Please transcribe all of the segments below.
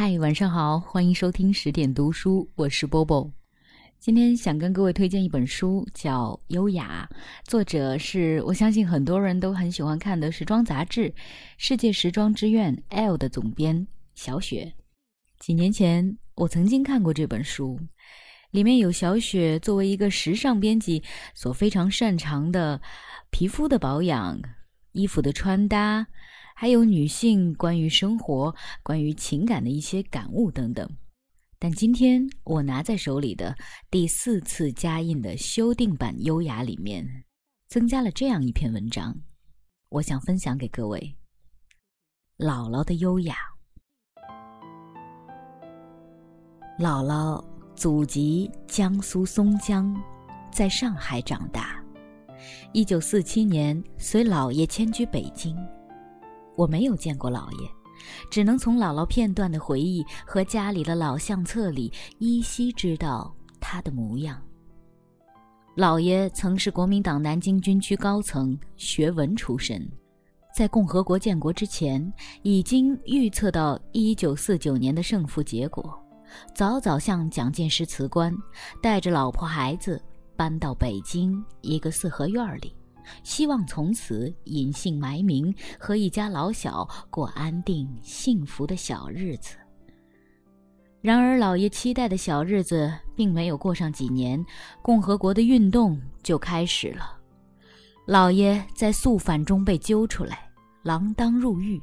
嗨，晚上好，欢迎收听十点读书，我是波波。今天想跟各位推荐一本书，叫《优雅》，作者是我相信很多人都很喜欢看的时装杂志《世界时装之愿》L 的总编小雪。几年前，我曾经看过这本书，里面有小雪作为一个时尚编辑所非常擅长的皮肤的保养、衣服的穿搭。还有女性关于生活、关于情感的一些感悟等等，但今天我拿在手里的第四次加印的修订版《优雅》里面，增加了这样一篇文章，我想分享给各位。姥姥的优雅。姥姥祖籍江苏松江，在上海长大，一九四七年随姥爷迁居北京。我没有见过姥爷，只能从姥姥片段的回忆和家里的老相册里依稀知道他的模样。姥爷曾是国民党南京军区高层，学文出身，在共和国建国之前，已经预测到一九四九年的胜负结果，早早向蒋介石辞官，带着老婆孩子搬到北京一个四合院里。希望从此隐姓埋名，和一家老小过安定幸福的小日子。然而，老爷期待的小日子并没有过上几年，共和国的运动就开始了。老爷在肃反中被揪出来，锒铛入狱。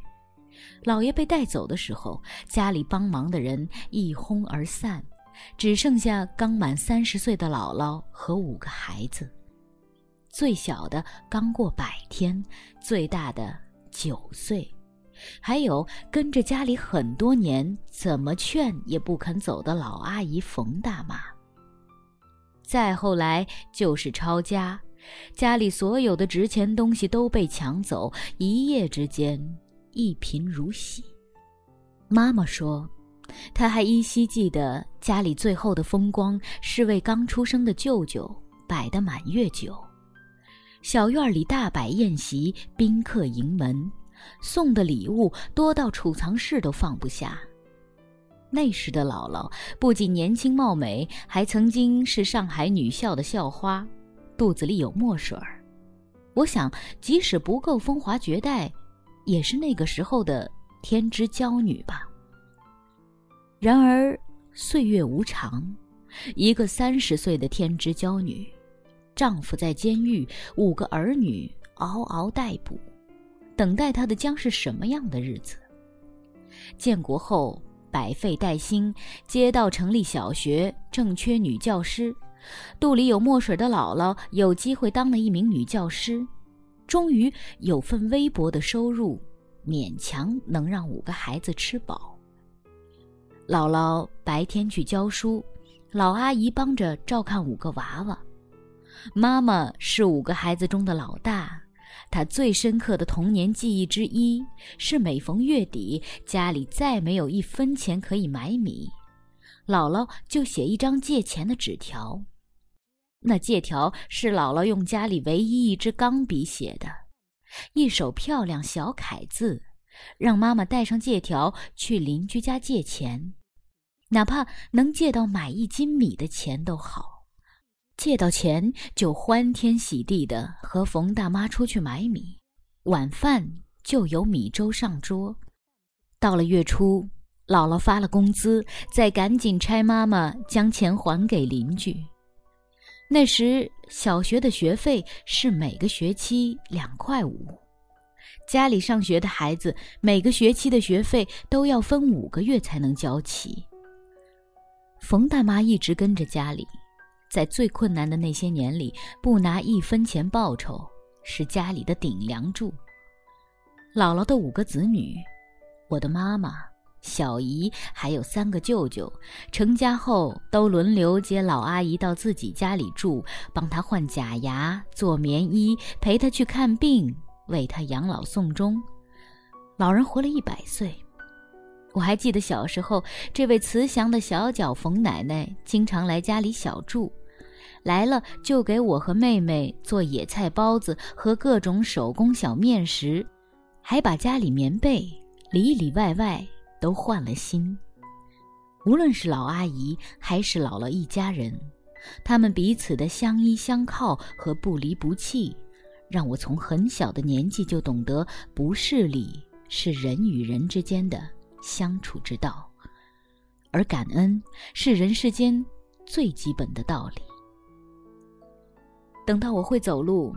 老爷被带走的时候，家里帮忙的人一哄而散，只剩下刚满三十岁的姥姥和五个孩子。最小的刚过百天，最大的九岁，还有跟着家里很多年，怎么劝也不肯走的老阿姨冯大妈。再后来就是抄家，家里所有的值钱东西都被抢走，一夜之间一贫如洗。妈妈说，她还依稀记得家里最后的风光是为刚出生的舅舅摆的满月酒。小院里大摆宴席，宾客盈门，送的礼物多到储藏室都放不下。那时的姥姥不仅年轻貌美，还曾经是上海女校的校花，肚子里有墨水儿。我想，即使不够风华绝代，也是那个时候的天之娇女吧。然而岁月无常，一个三十岁的天之娇女。丈夫在监狱，五个儿女嗷嗷待哺，等待她的将是什么样的日子？建国后百废待兴，街道成立小学，正缺女教师。肚里有墨水的姥姥有机会当了一名女教师，终于有份微薄的收入，勉强能让五个孩子吃饱。姥姥白天去教书，老阿姨帮着照看五个娃娃。妈妈是五个孩子中的老大，她最深刻的童年记忆之一是每逢月底，家里再没有一分钱可以买米，姥姥就写一张借钱的纸条。那借条是姥姥用家里唯一一支钢笔写的，一手漂亮小楷字，让妈妈带上借条去邻居家借钱，哪怕能借到买一斤米的钱都好。借到钱就欢天喜地的和冯大妈出去买米，晚饭就有米粥上桌。到了月初，姥姥发了工资，再赶紧差妈妈将钱还给邻居。那时小学的学费是每个学期两块五，家里上学的孩子每个学期的学费都要分五个月才能交齐。冯大妈一直跟着家里。在最困难的那些年里，不拿一分钱报酬，是家里的顶梁柱。姥姥的五个子女，我的妈妈、小姨还有三个舅舅，成家后都轮流接老阿姨到自己家里住，帮她换假牙、做棉衣，陪她去看病，为她养老送终。老人活了一百岁。我还记得小时候，这位慈祥的小脚冯奶奶经常来家里小住，来了就给我和妹妹做野菜包子和各种手工小面食，还把家里棉被里里外外都换了新。无论是老阿姨还是姥姥一家人，他们彼此的相依相靠和不离不弃，让我从很小的年纪就懂得不势利是人与人之间的相处之道，而感恩是人世间最基本的道理。等到我会走路。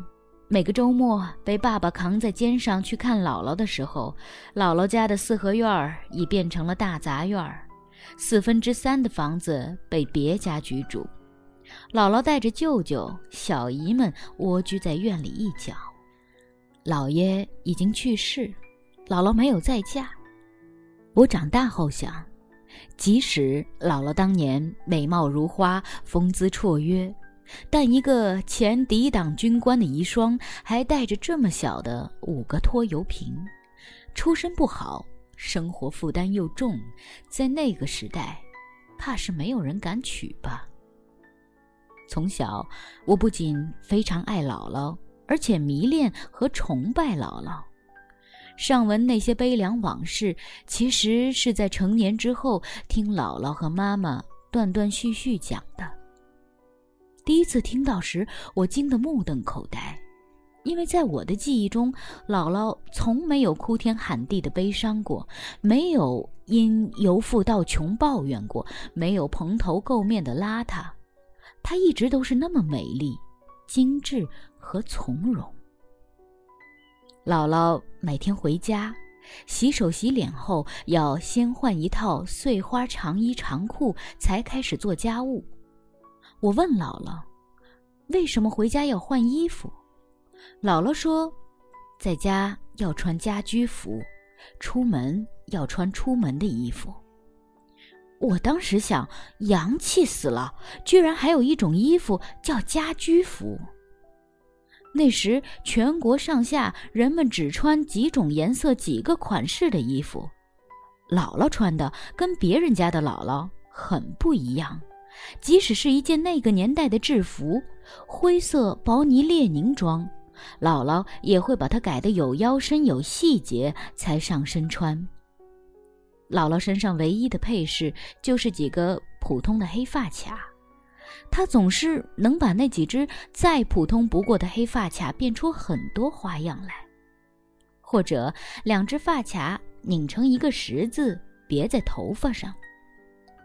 每个周末被爸爸扛在肩上去看姥姥的时候，姥姥家的四合院儿已变成了大杂院儿，四分之三的房子被别家居住。姥姥带着舅舅、小姨们蜗居在院里一角。姥爷已经去世，姥姥没有再嫁。我长大后想，即使姥姥当年美貌如花、风姿绰约。但一个前抵挡军官的遗孀，还带着这么小的五个拖油瓶，出身不好，生活负担又重，在那个时代，怕是没有人敢娶吧。从小，我不仅非常爱姥姥，而且迷恋和崇拜姥姥。上文那些悲凉往事，其实是在成年之后听姥姥和妈妈断断续续讲的。第一次听到时，我惊得目瞪口呆，因为在我的记忆中，姥姥从没有哭天喊地的悲伤过，没有因由富到穷抱怨过，没有蓬头垢面的邋遢，她一直都是那么美丽、精致和从容。姥姥每天回家，洗手洗脸后，要先换一套碎花长衣长裤，才开始做家务。我问姥姥：“为什么回家要换衣服？”姥姥说：“在家要穿家居服，出门要穿出门的衣服。”我当时想，洋气死了，居然还有一种衣服叫家居服。那时全国上下人们只穿几种颜色、几个款式的衣服，姥姥穿的跟别人家的姥姥很不一样。即使是一件那个年代的制服，灰色薄呢列宁装，姥姥也会把它改得有腰身、有细节才上身穿。姥姥身上唯一的配饰就是几个普通的黑发卡，她总是能把那几只再普通不过的黑发卡变出很多花样来，或者两只发卡拧成一个十字别在头发上。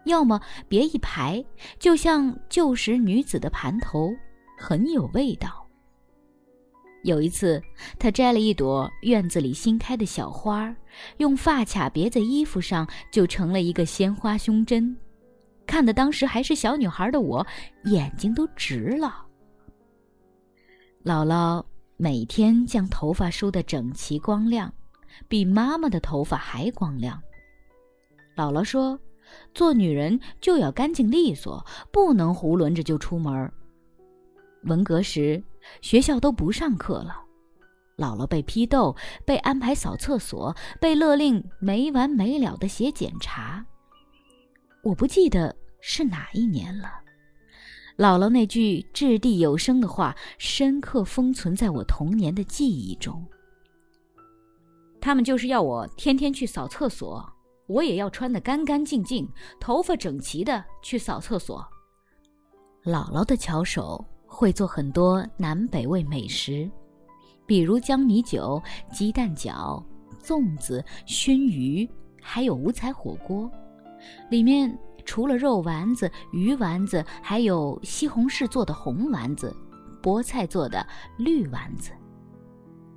要么别一排，就像旧时女子的盘头，很有味道。有一次，她摘了一朵院子里新开的小花，用发卡别在衣服上，就成了一个鲜花胸针。看的当时还是小女孩的我，眼睛都直了。姥姥每天将头发梳得整齐光亮，比妈妈的头发还光亮。姥姥说。做女人就要干净利索，不能囫囵着就出门。文革时，学校都不上课了，姥姥被批斗，被安排扫厕所，被勒令没完没了的写检查。我不记得是哪一年了，姥姥那句掷地有声的话，深刻封存在我童年的记忆中。他们就是要我天天去扫厕所。我也要穿得干干净净，头发整齐的去扫厕所。姥姥的巧手会做很多南北味美食，比如江米酒、鸡蛋饺、粽子、熏鱼，还有五彩火锅。里面除了肉丸子、鱼丸子，还有西红柿做的红丸子，菠菜做的绿丸子。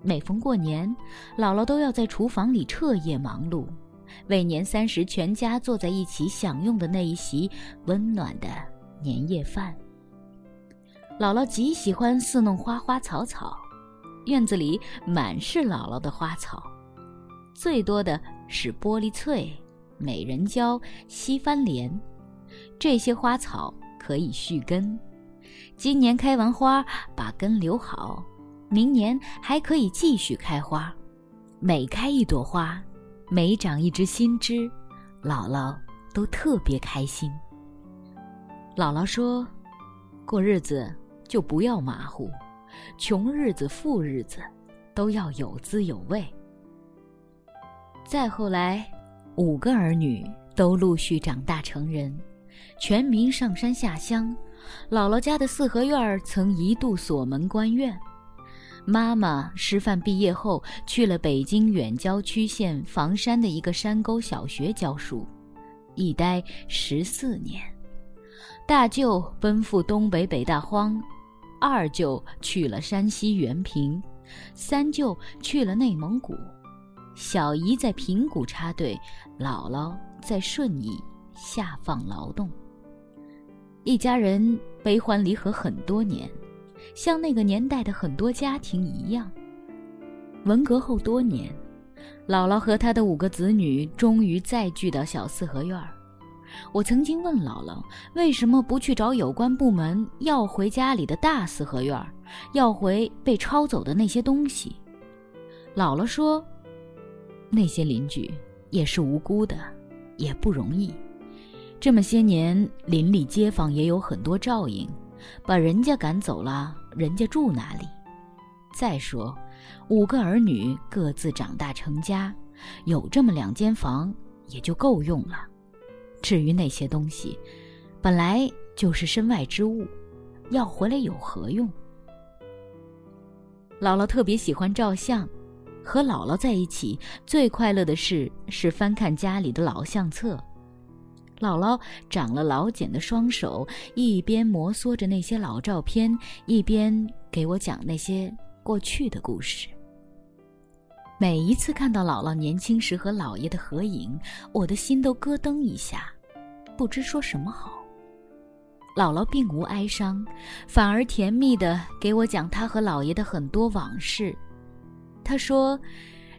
每逢过年，姥姥都要在厨房里彻夜忙碌。为年三十全家坐在一起享用的那一席温暖的年夜饭。姥姥极喜欢侍弄花花草草，院子里满是姥姥的花草，最多的是玻璃翠、美人蕉、西番莲，这些花草可以续根，今年开完花把根留好，明年还可以继续开花，每开一朵花。每长一只新枝，姥姥都特别开心。姥姥说：“过日子就不要马虎，穷日子、富日子都要有滋有味。”再后来，五个儿女都陆续长大成人，全民上山下乡。姥姥家的四合院曾一度锁门关院。妈妈师范毕业后去了北京远郊区县房山的一个山沟小学教书，一待十四年。大舅奔赴东北北大荒，二舅去了山西原平，三舅去了内蒙古，小姨在平谷插队，姥姥在顺义下放劳动。一家人悲欢离合很多年，像那个年代的很多家庭一样。文革后多年，姥姥和她的五个子女终于再聚到小四合院儿。我曾经问姥姥，为什么不去找有关部门要回家里的大四合院儿，要回被抄走的那些东西？姥姥说，那些邻居也是无辜的，也不容易。这么些年，邻里街坊也有很多照应，把人家赶走了，人家住哪里？再说，五个儿女各自长大成家，有这么两间房也就够用了。至于那些东西，本来就是身外之物，要回来有何用？姥姥特别喜欢照相，和姥姥在一起最快乐的事是翻看家里的老相册。姥姥长了老茧的双手，一边摩挲着那些老照片，一边给我讲那些过去的故事。每一次看到姥姥年轻时和姥爷的合影，我的心都咯噔一下，不知说什么好。姥姥并无哀伤，反而甜蜜地给我讲她和姥爷的很多往事。她说，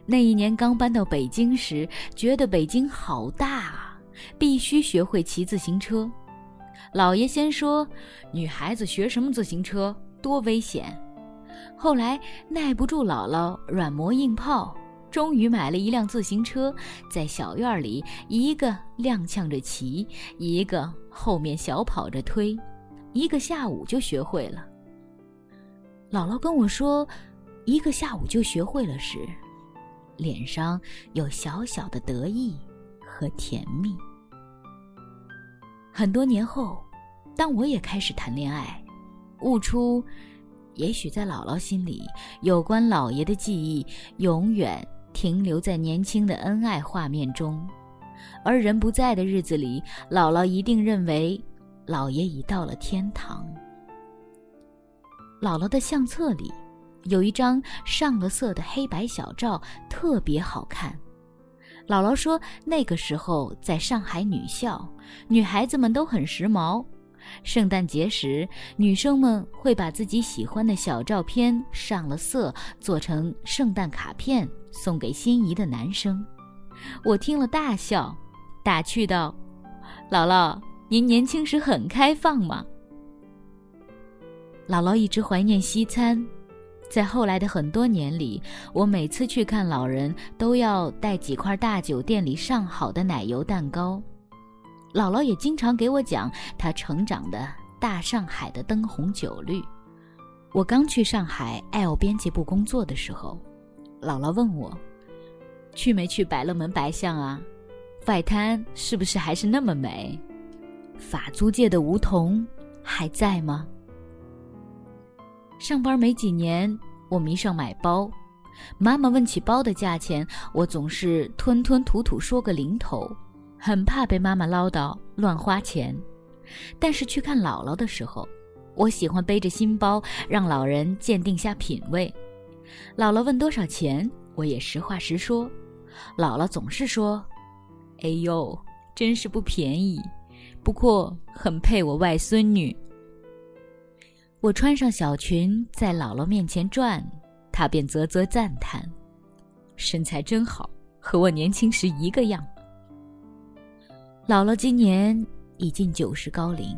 那一年刚搬到北京时，觉得北京好大啊。必须学会骑自行车。老爷先说：“女孩子学什么自行车，多危险。”后来耐不住姥姥软磨硬泡，终于买了一辆自行车，在小院里一个踉跄着骑，一个后面小跑着推，一个下午就学会了。姥姥跟我说：“一个下午就学会了时，脸上有小小的得意和甜蜜。”很多年后，当我也开始谈恋爱，悟出，也许在姥姥心里，有关姥爷的记忆永远停留在年轻的恩爱画面中，而人不在的日子里，姥姥一定认为，姥爷已到了天堂。姥姥的相册里，有一张上了色的黑白小照，特别好看。姥姥说，那个时候在上海女校，女孩子们都很时髦。圣诞节时，女生们会把自己喜欢的小照片上了色，做成圣诞卡片送给心仪的男生。我听了大笑，打趣道：“姥姥，您年轻时很开放吗？”姥姥一直怀念西餐。在后来的很多年里，我每次去看老人，都要带几块大酒店里上好的奶油蛋糕。姥姥也经常给我讲她成长的大上海的灯红酒绿。我刚去上海 L 编辑部工作的时候，姥姥问我：“去没去百乐门白象啊？外滩是不是还是那么美？法租界的梧桐还在吗？”上班没几年，我迷上买包。妈妈问起包的价钱，我总是吞吞吐吐说个零头，很怕被妈妈唠叨乱花钱。但是去看姥姥的时候，我喜欢背着新包，让老人鉴定下品味。姥姥问多少钱，我也实话实说。姥姥总是说：“哎呦，真是不便宜，不过很配我外孙女。”我穿上小裙，在姥姥面前转，她便啧啧赞叹：“身材真好，和我年轻时一个样。”姥姥今年已近九十高龄，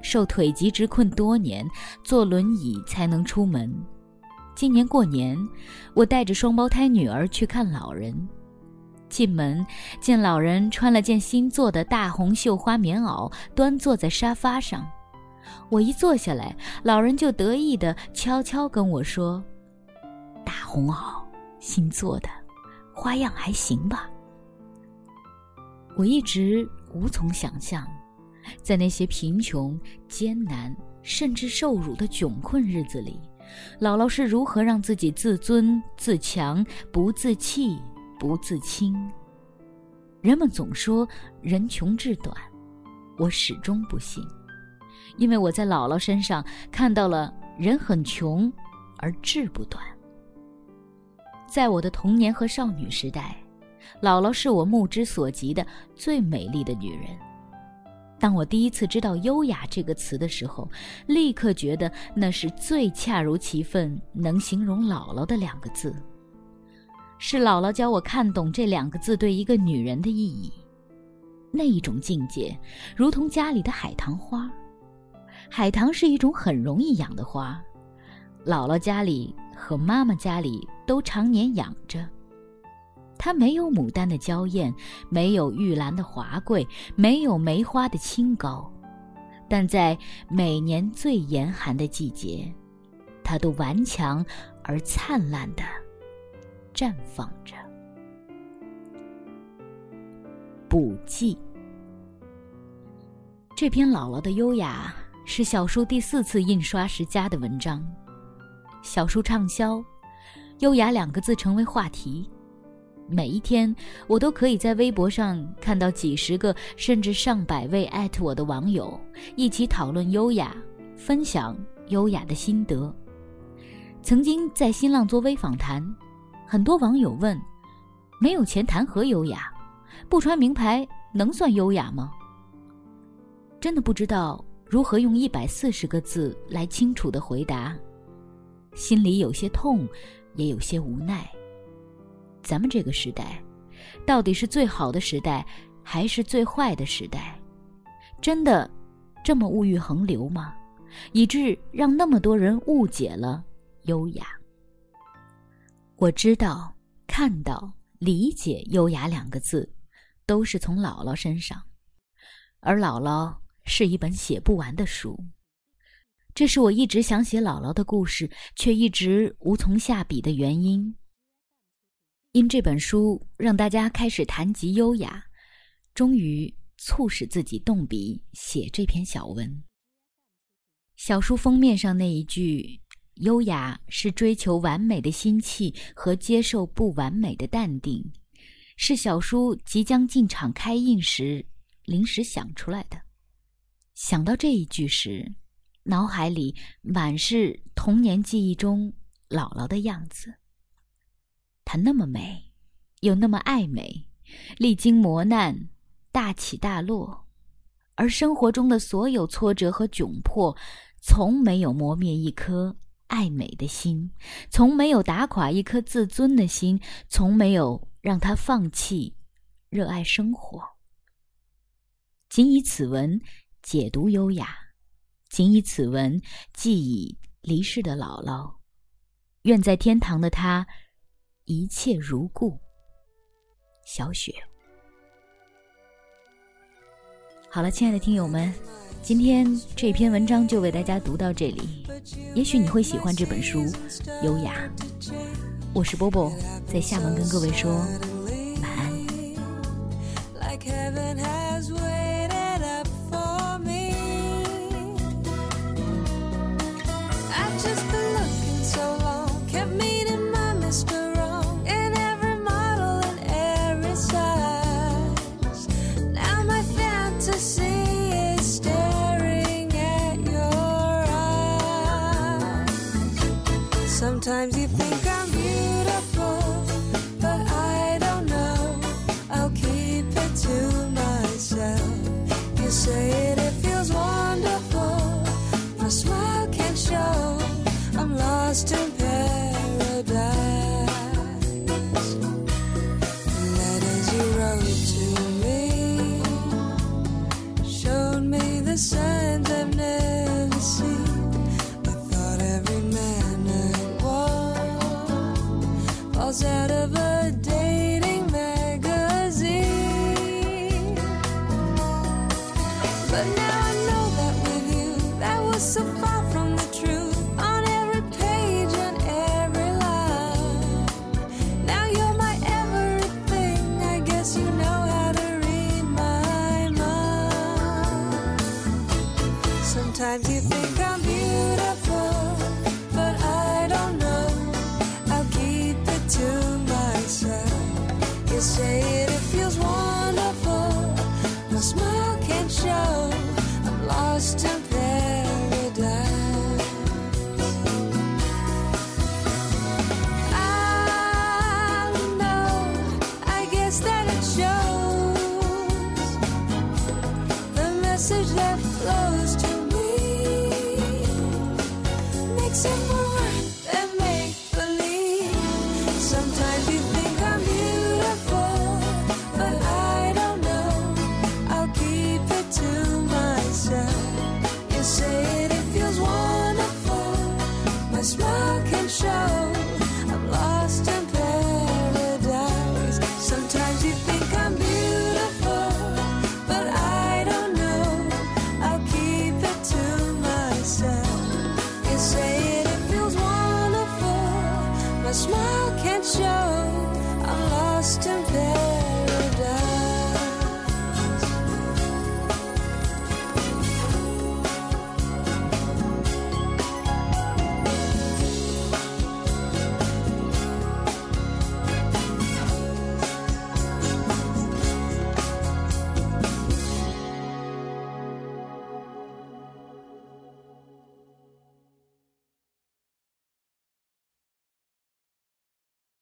受腿疾之困多年，坐轮椅才能出门。今年过年，我带着双胞胎女儿去看老人。进门见老人穿了件新做的大红绣花棉袄，端坐在沙发上。我一坐下来，老人就得意地悄悄跟我说：“大红袄，新做的，花样还行吧？”我一直无从想象，在那些贫穷、艰难，甚至受辱的窘困日子里，姥姥是如何让自己自尊自强，不自弃，不自轻。人们总说人穷志短，我始终不信，因为我在姥姥身上看到了人很穷而志不短。在我的童年和少女时代。姥姥是我目之所及的最美丽的女人。当我第一次知道“优雅”这个词的时候，立刻觉得那是最恰如其分能形容姥姥的两个字。是姥姥教我看懂这两个字对一个女人的意义。那一种境界，如同家里的海棠花。海棠是一种很容易养的花，姥姥家里和妈妈家里都常年养着。它没有牡丹的娇艳，没有玉兰的华贵，没有梅花的清高，但在每年最严寒的季节，它都顽强而灿烂的绽放着。补记：这篇姥姥的优雅是小叔第四次印刷时加的文章，小叔畅销，优雅两个字成为话题。每一天，我都可以在微博上看到几十个甚至上百位艾特我的网友一起讨论优雅，分享优雅的心得。曾经在新浪做微访谈，很多网友问：“没有钱谈何优雅？不穿名牌能算优雅吗？”真的不知道如何用一百四十个字来清楚的回答，心里有些痛，也有些无奈。咱们这个时代，到底是最好的时代，还是最坏的时代？真的这么物欲横流吗？以致让那么多人误解了优雅。我知道、看到、理解“优雅”两个字，都是从姥姥身上，而姥姥是一本写不完的书。这是我一直想写姥姥的故事，却一直无从下笔的原因。因这本书让大家开始谈及优雅，终于促使自己动笔写这篇小文。小书封面上那一句“优雅是追求完美的心气和接受不完美的淡定”，是小书即将进场开印时临时想出来的。想到这一句时，脑海里满是童年记忆中姥姥的样子。她那么美，又那么爱美，历经磨难，大起大落，而生活中的所有挫折和窘迫，从没有磨灭一颗爱美的心，从没有打垮一颗自尊的心，从没有让她放弃热爱生活。仅以此文解读优雅，仅以此文记忆离世的姥姥。愿在天堂的她。一切如故。小雪，好了，亲爱的听友们，今天这篇文章就为大家读到这里。也许你会喜欢这本书，优雅。我是波波，在厦门跟各位说晚安。Sometimes you think out of a